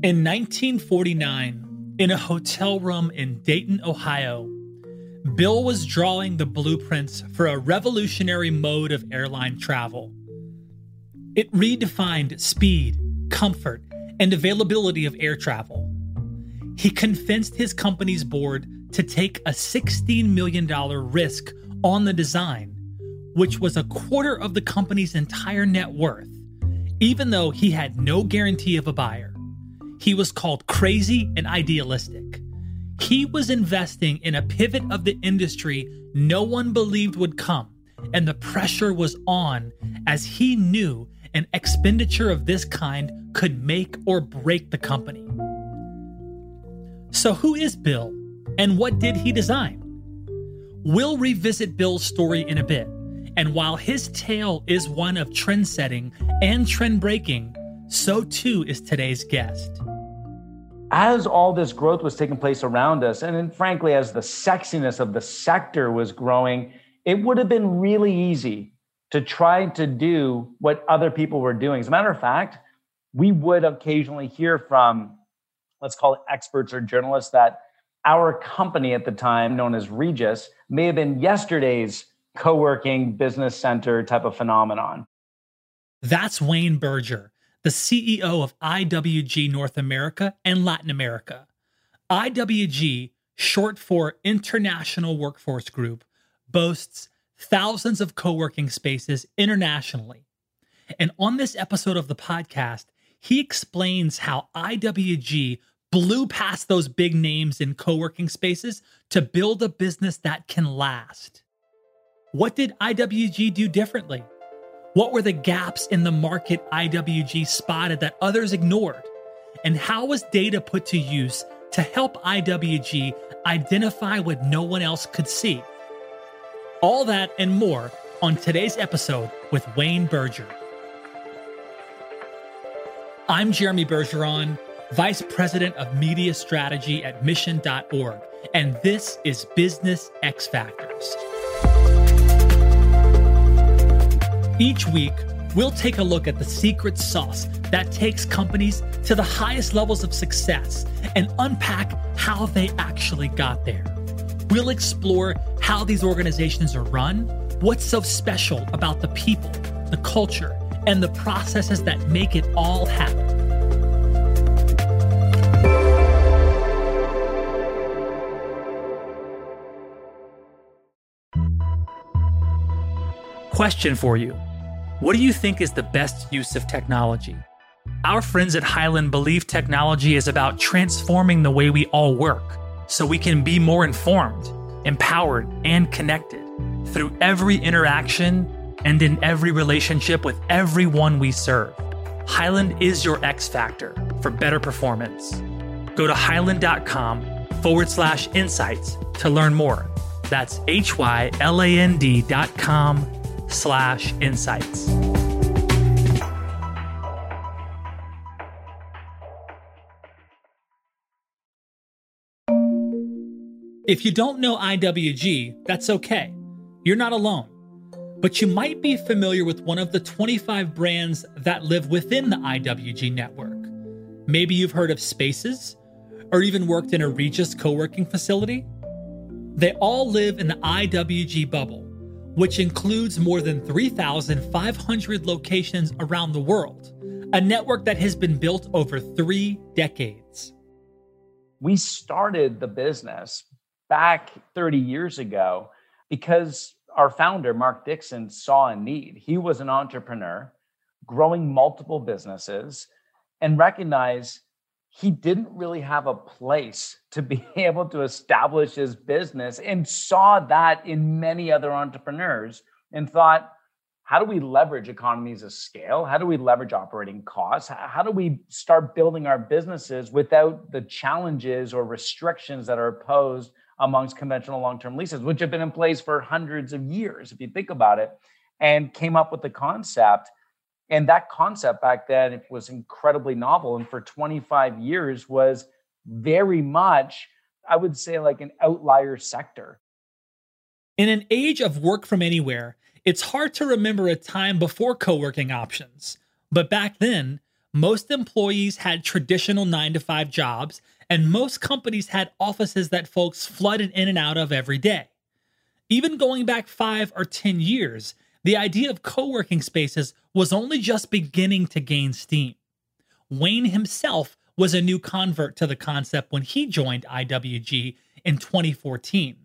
In 1949, in a hotel room in Dayton, Ohio, Bill was drawing the blueprints for a revolutionary mode of airline travel. It redefined speed, comfort, and availability of air travel. He convinced his company's board to take a $16 million risk on the design, which was a quarter of the company's entire net worth, even though he had no guarantee of a buyer. He was called crazy and idealistic. He was investing in a pivot of the industry no one believed would come, and the pressure was on as he knew an expenditure of this kind could make or break the company. So, who is Bill, and what did he design? We'll revisit Bill's story in a bit, and while his tale is one of trend setting and trend breaking, so too is today's guest as all this growth was taking place around us, and then frankly, as the sexiness of the sector was growing, it would have been really easy to try to do what other people were doing. As a matter of fact, we would occasionally hear from, let's call it experts or journalists, that our company at the time, known as Regus, may have been yesterday's co working business center type of phenomenon. That's Wayne Berger the CEO of IWG North America and Latin America. IWG, short for International Workforce Group, boasts thousands of co working spaces internationally. And on this episode of the podcast, he explains how IWG blew past those big names in co working spaces to build a business that can last. What did IWG do differently? What were the gaps in the market IWG spotted that others ignored? And how was data put to use to help IWG identify what no one else could see? All that and more on today's episode with Wayne Berger. I'm Jeremy Bergeron, Vice President of Media Strategy at Mission.org, and this is Business X Factors. Each week, we'll take a look at the secret sauce that takes companies to the highest levels of success and unpack how they actually got there. We'll explore how these organizations are run, what's so special about the people, the culture, and the processes that make it all happen. Question for you what do you think is the best use of technology? Our friends at Hyland believe technology is about transforming the way we all work so we can be more informed, empowered, and connected through every interaction and in every relationship with everyone we serve. Hyland is your X factor for better performance. Go to hyland.com forward slash insights to learn more. That's H Y L A N D dot com slash insights. If you don't know IWG, that's okay. You're not alone. But you might be familiar with one of the 25 brands that live within the IWG network. Maybe you've heard of Spaces or even worked in a Regus co working facility. They all live in the IWG bubble which includes more than 3,500 locations around the world, a network that has been built over three decades. We started the business back 30 years ago because our founder, Mark Dixon, saw a need. He was an entrepreneur growing multiple businesses and recognized he didn't really have a place to be able to establish his business and saw that in many other entrepreneurs and thought, how do we leverage economies of scale? How do we leverage operating costs? How do we start building our businesses without the challenges or restrictions that are posed amongst conventional long term leases, which have been in place for hundreds of years, if you think about it, and came up with the concept and that concept back then was incredibly novel and for 25 years was very much i would say like an outlier sector in an age of work from anywhere it's hard to remember a time before co-working options but back then most employees had traditional nine to five jobs, and most companies had offices that folks flooded in and out of every day. Even going back five or 10 years, the idea of co working spaces was only just beginning to gain steam. Wayne himself was a new convert to the concept when he joined IWG in 2014.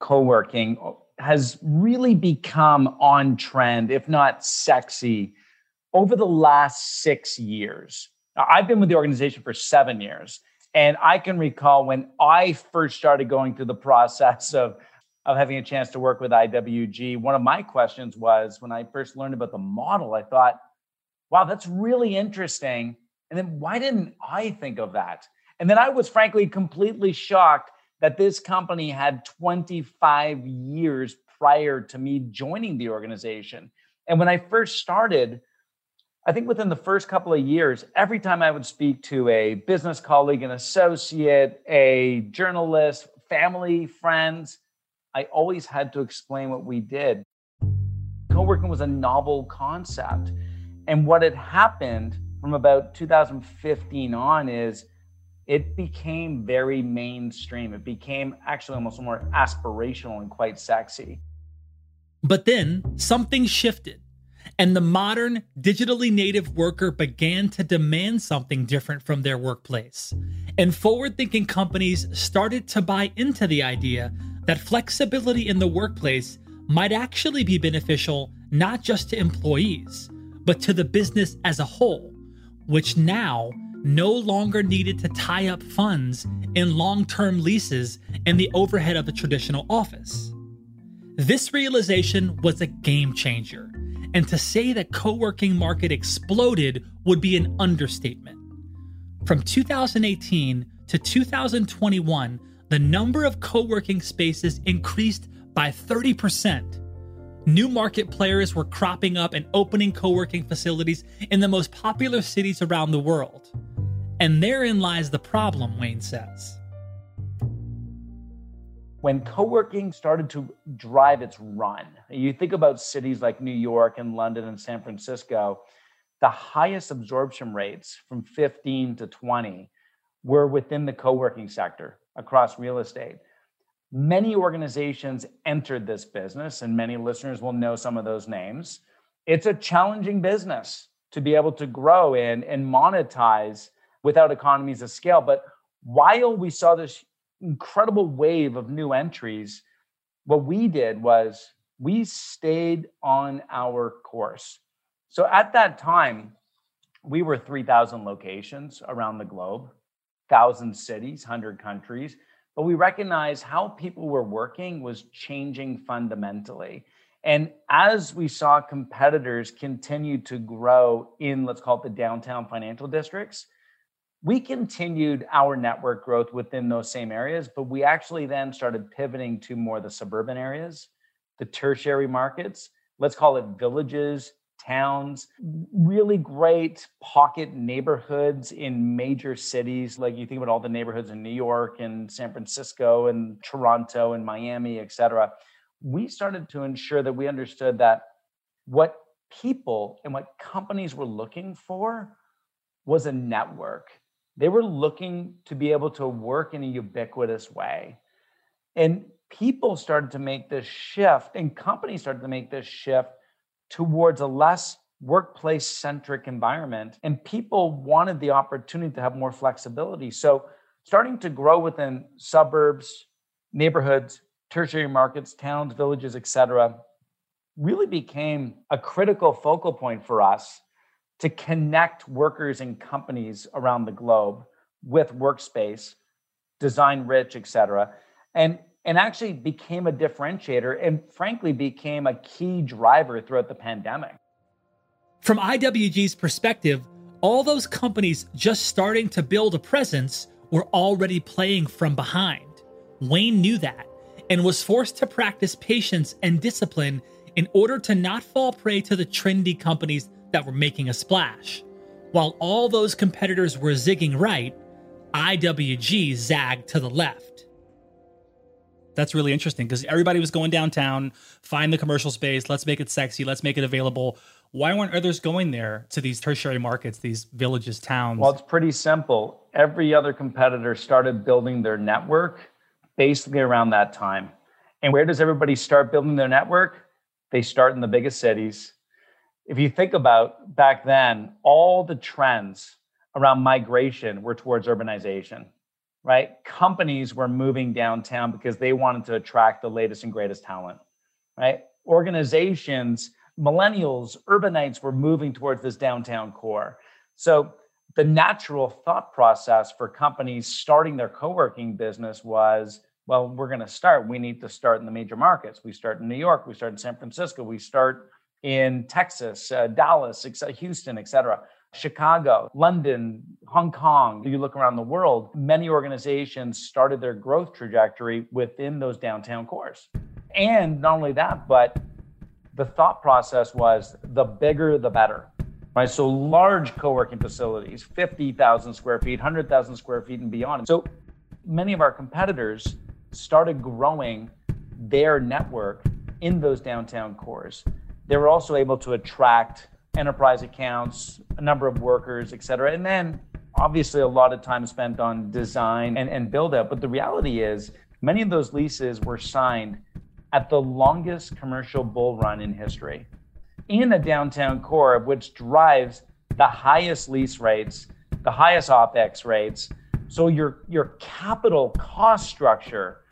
Co working has really become on trend, if not sexy, over the last six years. Now, I've been with the organization for seven years. And I can recall when I first started going through the process of, of having a chance to work with IWG, one of my questions was when I first learned about the model, I thought, wow, that's really interesting. And then why didn't I think of that? And then I was frankly completely shocked that this company had 25 years prior to me joining the organization. And when I first started, I think within the first couple of years, every time I would speak to a business colleague, an associate, a journalist, family, friends, I always had to explain what we did. Co working was a novel concept. And what had happened from about 2015 on is it became very mainstream. It became actually almost more aspirational and quite sexy. But then something shifted, and the modern digitally native worker began to demand something different from their workplace. And forward thinking companies started to buy into the idea that flexibility in the workplace might actually be beneficial not just to employees, but to the business as a whole, which now no longer needed to tie up funds in long term leases and the overhead of a traditional office. This realization was a game changer, and to say that co-working market exploded would be an understatement. From 2018 to 2021, the number of co-working spaces increased by 30%. New market players were cropping up and opening co working facilities in the most popular cities around the world. And therein lies the problem, Wayne says. When co working started to drive its run, you think about cities like New York and London and San Francisco, the highest absorption rates from 15 to 20 were within the co working sector across real estate. Many organizations entered this business, and many listeners will know some of those names. It's a challenging business to be able to grow in and monetize without economies of scale. But while we saw this incredible wave of new entries, what we did was we stayed on our course. So at that time, we were 3,000 locations around the globe, 1,000 cities, 100 countries. But we recognize how people were working was changing fundamentally. And as we saw competitors continue to grow in, let's call it the downtown financial districts, we continued our network growth within those same areas, but we actually then started pivoting to more the suburban areas, the tertiary markets, let's call it villages, towns, really great pocket neighborhoods in major cities. Like you think about all the neighborhoods in New York and San Francisco and Toronto and Miami, et cetera. We started to ensure that we understood that what people and what companies were looking for was a network they were looking to be able to work in a ubiquitous way. And people started to make this shift, and companies started to make this shift towards a less workplace centric environment. And people wanted the opportunity to have more flexibility. So, starting to grow within suburbs, neighborhoods, tertiary markets, towns, villages, et cetera, really became a critical focal point for us to connect workers and companies around the globe with workspace, design rich, et cetera, and, and actually became a differentiator and frankly became a key driver throughout the pandemic. From IWG's perspective, all those companies just starting to build a presence were already playing from behind. Wayne knew that and was forced to practice patience and discipline in order to not fall prey to the trendy companies that were making a splash. While all those competitors were zigging right, IWG zagged to the left. That's really interesting because everybody was going downtown, find the commercial space, let's make it sexy, let's make it available. Why weren't others going there to these tertiary markets, these villages, towns? Well, it's pretty simple. Every other competitor started building their network basically around that time. And where does everybody start building their network? They start in the biggest cities. If you think about back then, all the trends around migration were towards urbanization right? Companies were moving downtown because they wanted to attract the latest and greatest talent, right? Organizations, millennials, urbanites were moving towards this downtown core. So the natural thought process for companies starting their co-working business was well we're going to start we need to start in the major markets we start in new york we start in san francisco we start in texas uh, dallas houston et cetera Chicago, London, Hong Kong, you look around the world, many organizations started their growth trajectory within those downtown cores. And not only that, but the thought process was the bigger the better. Right? So large co-working facilities, 50,000 square feet, 100,000 square feet and beyond. So many of our competitors started growing their network in those downtown cores. They were also able to attract enterprise accounts, a number of workers, et cetera. And then obviously a lot of time spent on design and, and build out. But the reality is many of those leases were signed at the longest commercial bull run in history in a downtown core, which drives the highest lease rates, the highest OPEX rates. So your, your capital cost structure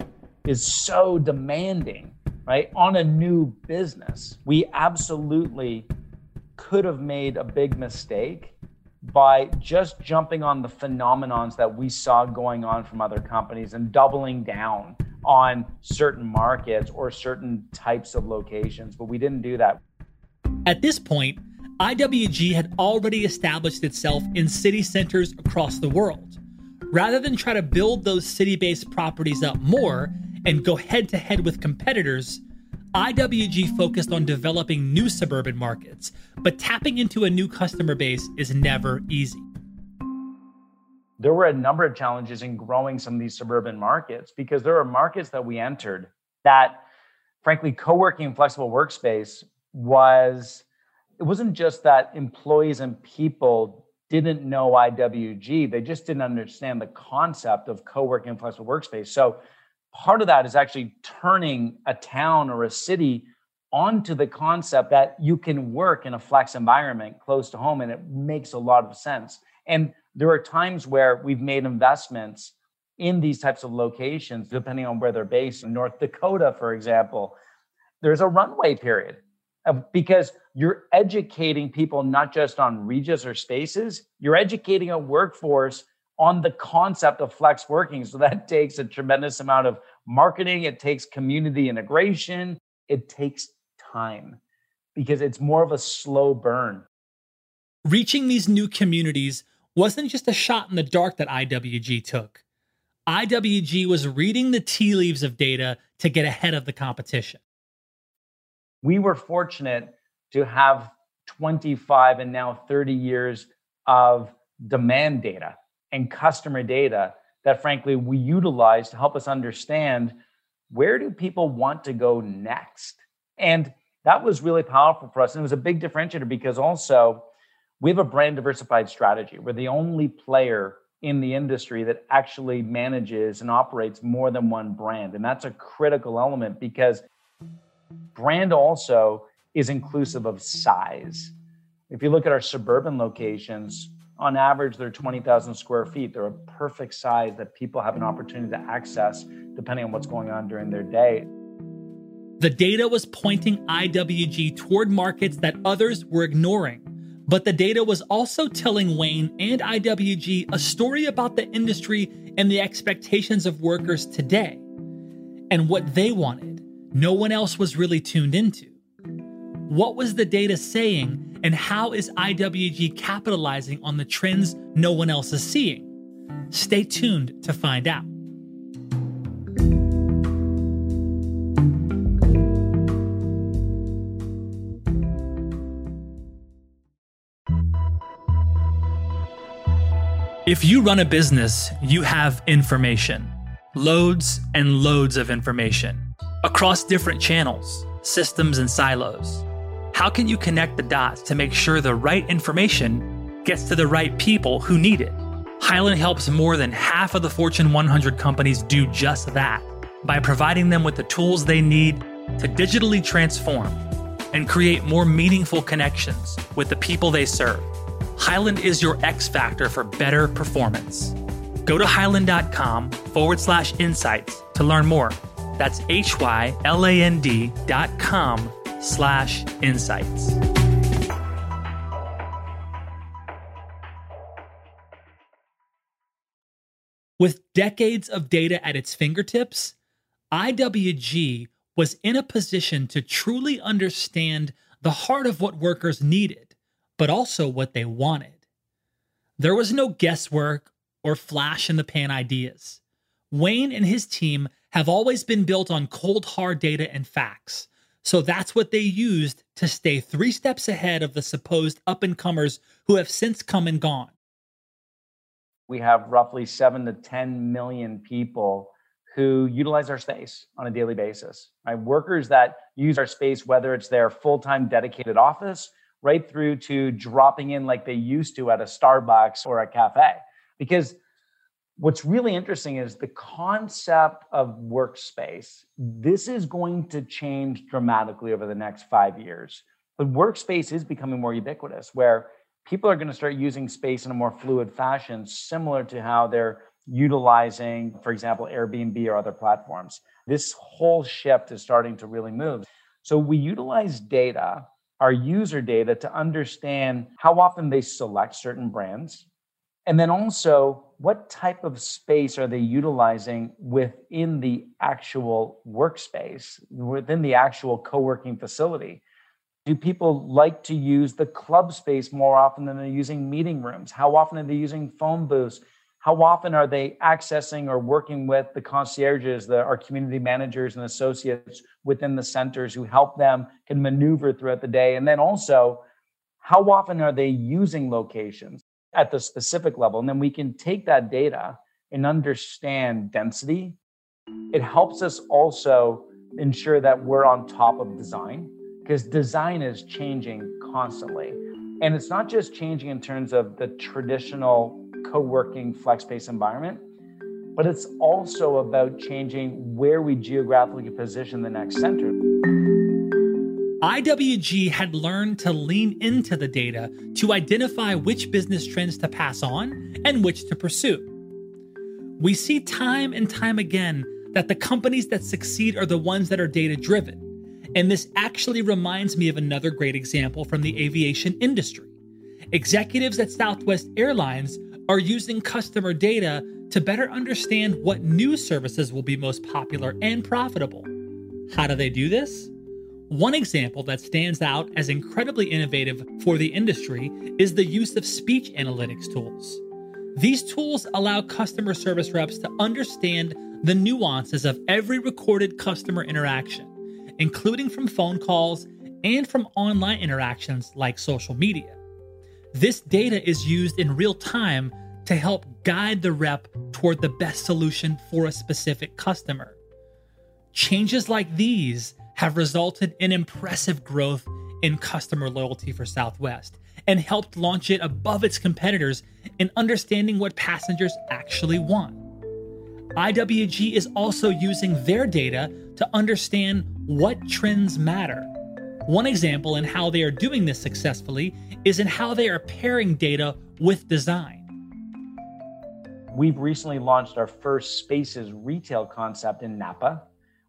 is so demanding, right? On a new business, we absolutely could have made a big mistake by just jumping on the phenomenons that we saw going on from other companies and doubling down on certain markets or certain types of locations. But we didn't do that. At this point, IWG had already established itself in city centers across the world. Rather than try to build those city based properties up more and go head to head with competitors, IWG focused on developing new suburban markets, but tapping into a new customer base is never easy. There were a number of challenges in growing some of these suburban markets because there are markets that we entered that, frankly, co working flexible workspace was, it wasn't just that employees and people didn't know IWG, they just didn't understand the concept of co working flexible workspace. So, part of that is actually turning a town or a city onto the concept that you can work in a flex environment close to home and it makes a lot of sense. And there are times where we've made investments in these types of locations depending on where they're based. In north dakota for example there's a runway period because you're educating people not just on Regus or spaces you're educating a workforce on the concept of flex working. So that takes a tremendous amount of marketing, it takes community integration, it takes time because it's more of a slow burn. Reaching these new communities wasn't just a shot in the dark that IWG took. IWG was reading the tea leaves of data to get ahead of the competition. We were fortunate to have 25 and now 30 years of demand data and customer data that frankly we utilize to help us understand where do people want to go next. And that was really powerful for us and it was a big differentiator because also we have a brand diversified strategy. We're the only player in the industry that actually manages and operates more than one brand and that's a critical element because brand also is inclusive of size. If you look at our suburban locations on average, they're 20,000 square feet. They're a perfect size that people have an opportunity to access depending on what's going on during their day. The data was pointing IWG toward markets that others were ignoring. But the data was also telling Wayne and IWG a story about the industry and the expectations of workers today and what they wanted. No one else was really tuned into. What was the data saying, and how is IWG capitalizing on the trends no one else is seeing? Stay tuned to find out. If you run a business, you have information. Loads and loads of information across different channels, systems, and silos. How can you connect the dots to make sure the right information gets to the right people who need it? Hyland helps more than half of the Fortune 100 companies do just that by providing them with the tools they need to digitally transform and create more meaningful connections with the people they serve. Hyland is your X factor for better performance. Go to hyland.com forward slash insights to learn more. That's H Y L A N D dot com slash insights. With decades of data at its fingertips, IWG was in a position to truly understand the heart of what workers needed, but also what they wanted. There was no guesswork or flash in the pan ideas. Wayne and his team have always been built on cold, hard data and facts. So that's what they used to stay three steps ahead of the supposed up and comers who have since come and gone. We have roughly seven to 10 million people who utilize our space on a daily basis. Right? Workers that use our space, whether it's their full time dedicated office, right through to dropping in like they used to at a Starbucks or a cafe. Because what's really interesting is the concept of workspace. This is going to change dramatically over the next five years. But workspace is becoming more ubiquitous, where people are going to start using space in a more fluid fashion, similar to how they're utilizing, for example, Airbnb or other platforms. This whole shift is starting to really move. So we utilize data, our user data, to understand how often they select certain brands. And then also, what type of space are they utilizing within the actual workspace, within the actual co working facility? Do people like to use the club space more often than they're using meeting rooms? How often are they using phone booths? how often are they accessing or working with the concierges, the, our community managers and associates within the centers who help them can maneuver throughout the day? And then also, how often are they using locations at the specific level? And then we can take that data and understand density. It helps us also ensure that we're on top of design because design is changing constantly. And it's not just changing in terms of the traditional co-working flex space environment but it's also about changing where we geographically position the next center. IWG had learned to lean into the data to identify which business trends to pass on and which to pursue. We see time and time again that the companies that succeed are the ones that are data driven. And this actually reminds me of another great example from the aviation industry. Executives at Southwest Airlines are using customer data to better understand what new services will be most popular and profitable. How do they do this? One example that stands out as incredibly innovative for the industry is the use of speech analytics tools. These tools allow customer service reps to understand the nuances of every recorded customer interaction, including from phone calls and from online interactions like social media. This data is used in real time to help guide the rep toward the best solution for a specific customer. Changes like these have resulted in impressive growth in customer loyalty for Southwest and helped launch it above its competitors in understanding what passengers actually want. IWG is also using their data to understand what trends matter one example in how they are doing this successfully is in how they are pairing data with design. We've recently launched our first Spaces retail concept in Napa,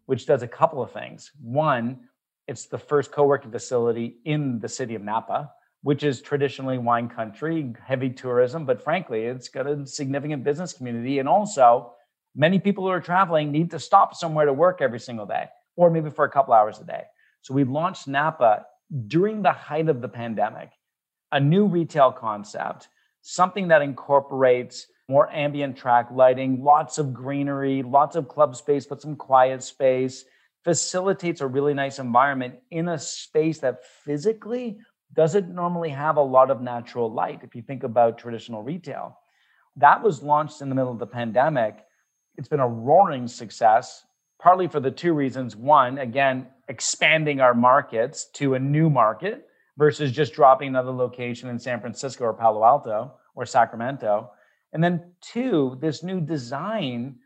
which does a couple of things. One, it's the first co working facility in the city of Napa, which is traditionally wine country, heavy tourism, but frankly, it's got a significant business community. And also, many people who are traveling need to stop somewhere to work every single day, or maybe for a couple hours a day. So we launched Napa during the height of the pandemic, a new retail concept, something that incorporates more ambient track lighting, lots of greenery, lots of club space, but some quiet space, facilitates a really nice environment in a space that physically doesn't normally have a lot of natural light if you think about traditional retail. That was launched in the middle of the pandemic It's been a roaring success, partly for the two reasons. One, again, expanding our markets to a new market versus just dropping another location in San Francisco or Palo Alto or Sacramento. And then two, this new design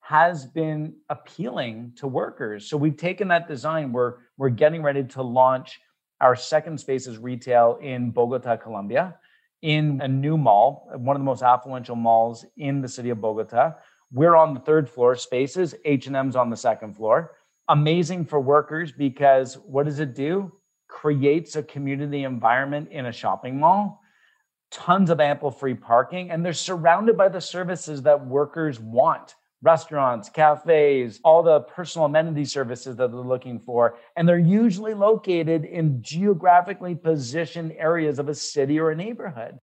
has been appealing to workers. So we've taken that design, we're, we're getting ready to launch our second spaces retail in Bogota, Colombia, in a new mall, one of the most affluential malls in the city of Bogota. We're on the third floor, spaces, H&M's on the second floor. Amazing for workers because what does it do? Creates a community environment in a shopping mall tons of ample free parking, and they're surrounded by the services that workers want restaurants, cafes, all the personal amenity services that they're looking for. And they're usually located in geographically positioned areas of a city or a neighborhood.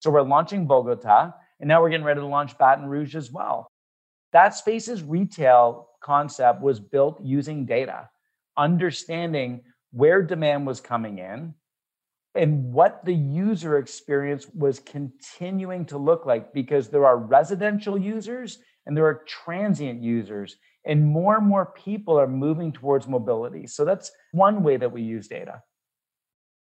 So we're launching Bogota, and now we're getting ready to launch Baton Rouge as well. That Spaces retail concept was built using data, understanding where demand was coming in, and what the user experience was continuing to look like because there are residential users and there are transient users and more and more people are moving towards mobility. So that's one way that we use data.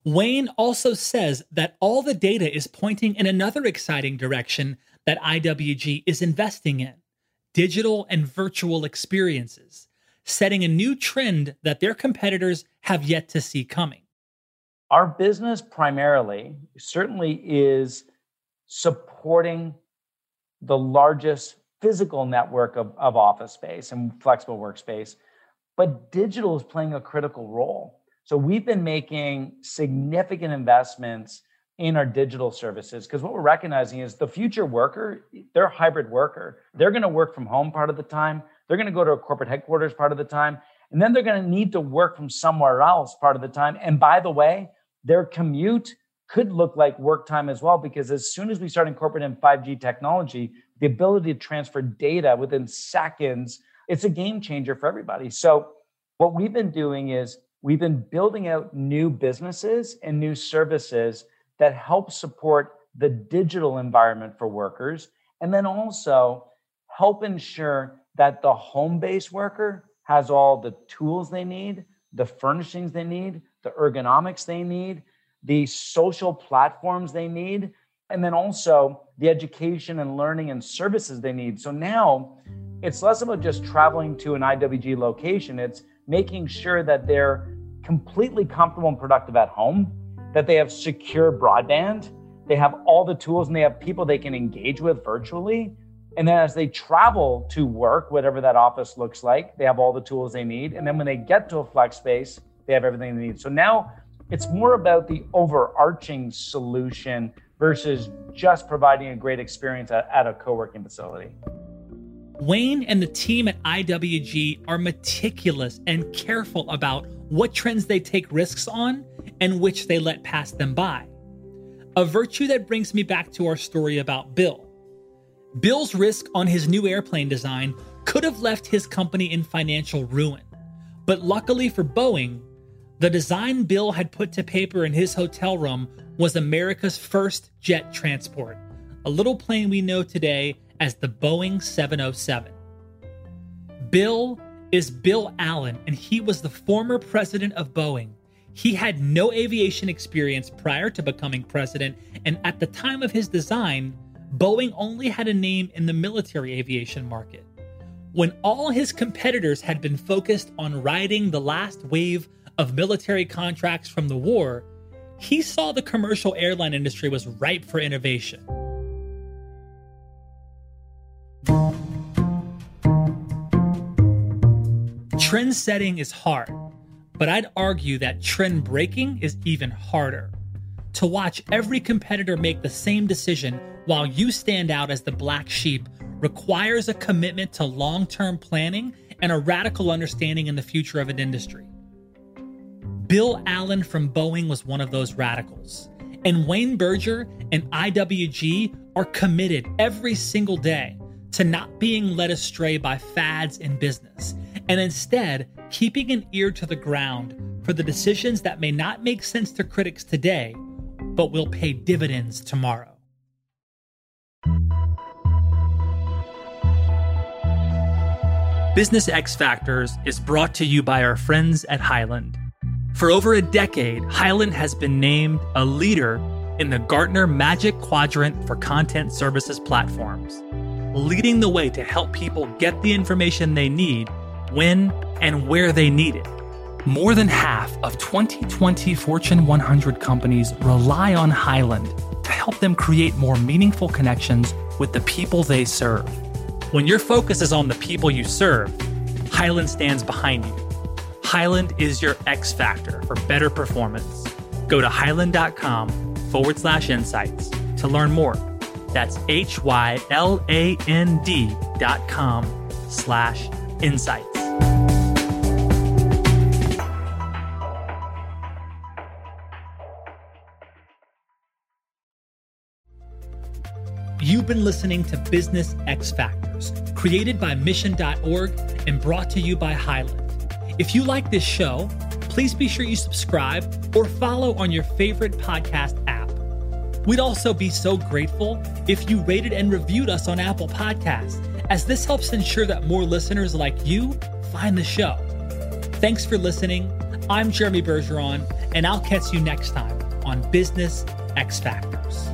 Wayne also says that all the data is pointing in another exciting direction that iwg is investing in digital and virtual experiences setting a new trend that their competitors have yet to see coming our business primarily certainly is supporting the largest physical network of, of office space and flexible workspace, but digital is playing a critical role. So we've been making significant investments in our digital services because what we're recognizing is the future worker, they're a hybrid worker. They're going to work from home part of the time. They're going to go to a corporate headquarters part of the time. And then they're going to need to work from somewhere else part of the time. And by the way, their commute could look like work time as well, because as soon as we start incorporating 5G technology, the ability to transfer data within seconds, it's a game changer for everybody. So, what we've been doing is we've been building out new businesses and new services that help support the digital environment for workers, and then also help ensure that the home based worker has all the tools they need, the furnishings they need, the ergonomics they need, the social platforms they need, and then also the education and learning and services they need. So now it's less about just traveling to an IWG location, it's making sure that they're completely comfortable and productive at home, that they have secure broadband, they have all the tools and they have people they can engage with virtually. And then as they travel to work, whatever that office looks like, they have all the tools they need. And then when they get to a flex space, they have everything they need. So now it's more about the overarching solution versus just providing a great experience at, at a co-working facility. Wayne and the team at IWG are meticulous and careful about what trends they take risks on and which they let pass them by. A virtue that brings me back to our story about Bill. Bill's risk on his new airplane design could have left his company in financial ruin. But luckily for Boeing, the design Bill had put to paper in his hotel room was America's first jet transport, a little plane we know today as the Boeing 707. Bill is Bill Allen, and he was the former president of Boeing. He had no aviation experience prior to becoming president, and at the time of his design, Boeing only had a name in the military aviation market. When all his competitors had been focused on riding the last wave of military contracts from the war, he saw the commercial airline industry was ripe for innovation. Trend setting is hard, but I'd argue that trend breaking is even harder. To watch every competitor make the same decision while you stand out as the black sheep requires a commitment to long term planning and a radical understanding in the future of an industry. Bill Allen from Boeing was one of those radicals. And Wayne Berger and IWG are committed every single day to not being led astray by fads in business, and instead keeping an ear to the ground for the decisions that may not make sense to critics today, but will pay dividends tomorrow. Business X Factors is brought to you by our friends at Hyland. For over a decade, Hyland has been named a leader in the Gartner Magic Quadrant for Content Services Platforms, leading the way to help people get the information they need when and where they need it. More than half of 2020 Fortune 100 companies rely on Hyland to help them create more meaningful connections with the people they serve. When your focus is on the people you serve, Hyland stands behind you. Hyland is your X factor for better performance. Go to hyland.com forward slash insights to learn more. That's H Y L A N D dot com slash insights. You've been listening to Business X Factors, created by Mission.org and brought to you by Hyland. If you like this show, please be sure you subscribe or follow on your favorite podcast app. We'd also be so grateful if you rated and reviewed us on Apple Podcasts, as this helps ensure that more listeners like you find the show. Thanks for listening. I'm Jeremy Bergeron, and I'll catch you next time on Business X Factors.